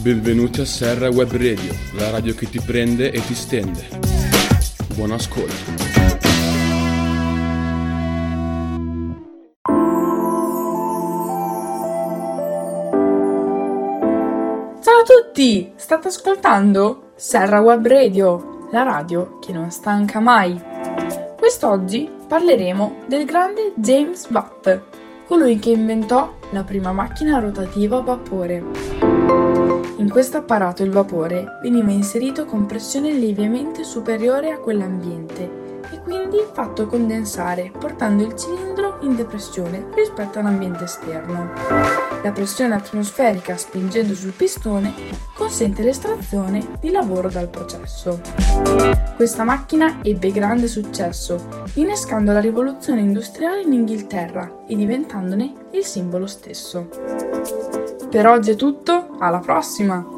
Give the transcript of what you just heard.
Benvenuti a Serra Web Radio, la radio che ti prende e ti stende. Buon ascolto. Ciao a tutti! State ascoltando Serra Web Radio, la radio che non stanca mai. Quest'oggi parleremo del grande James Watt, colui che inventò la prima macchina rotativa a vapore. In questo apparato il vapore veniva inserito con pressione lievemente superiore a quella ambiente e quindi fatto condensare, portando il cilindro in depressione rispetto all'ambiente esterno. La pressione atmosferica spingendo sul pistone consente l'estrazione di lavoro dal processo. Questa macchina ebbe grande successo, innescando la rivoluzione industriale in Inghilterra e diventandone il simbolo stesso. Per oggi è tutto, alla prossima!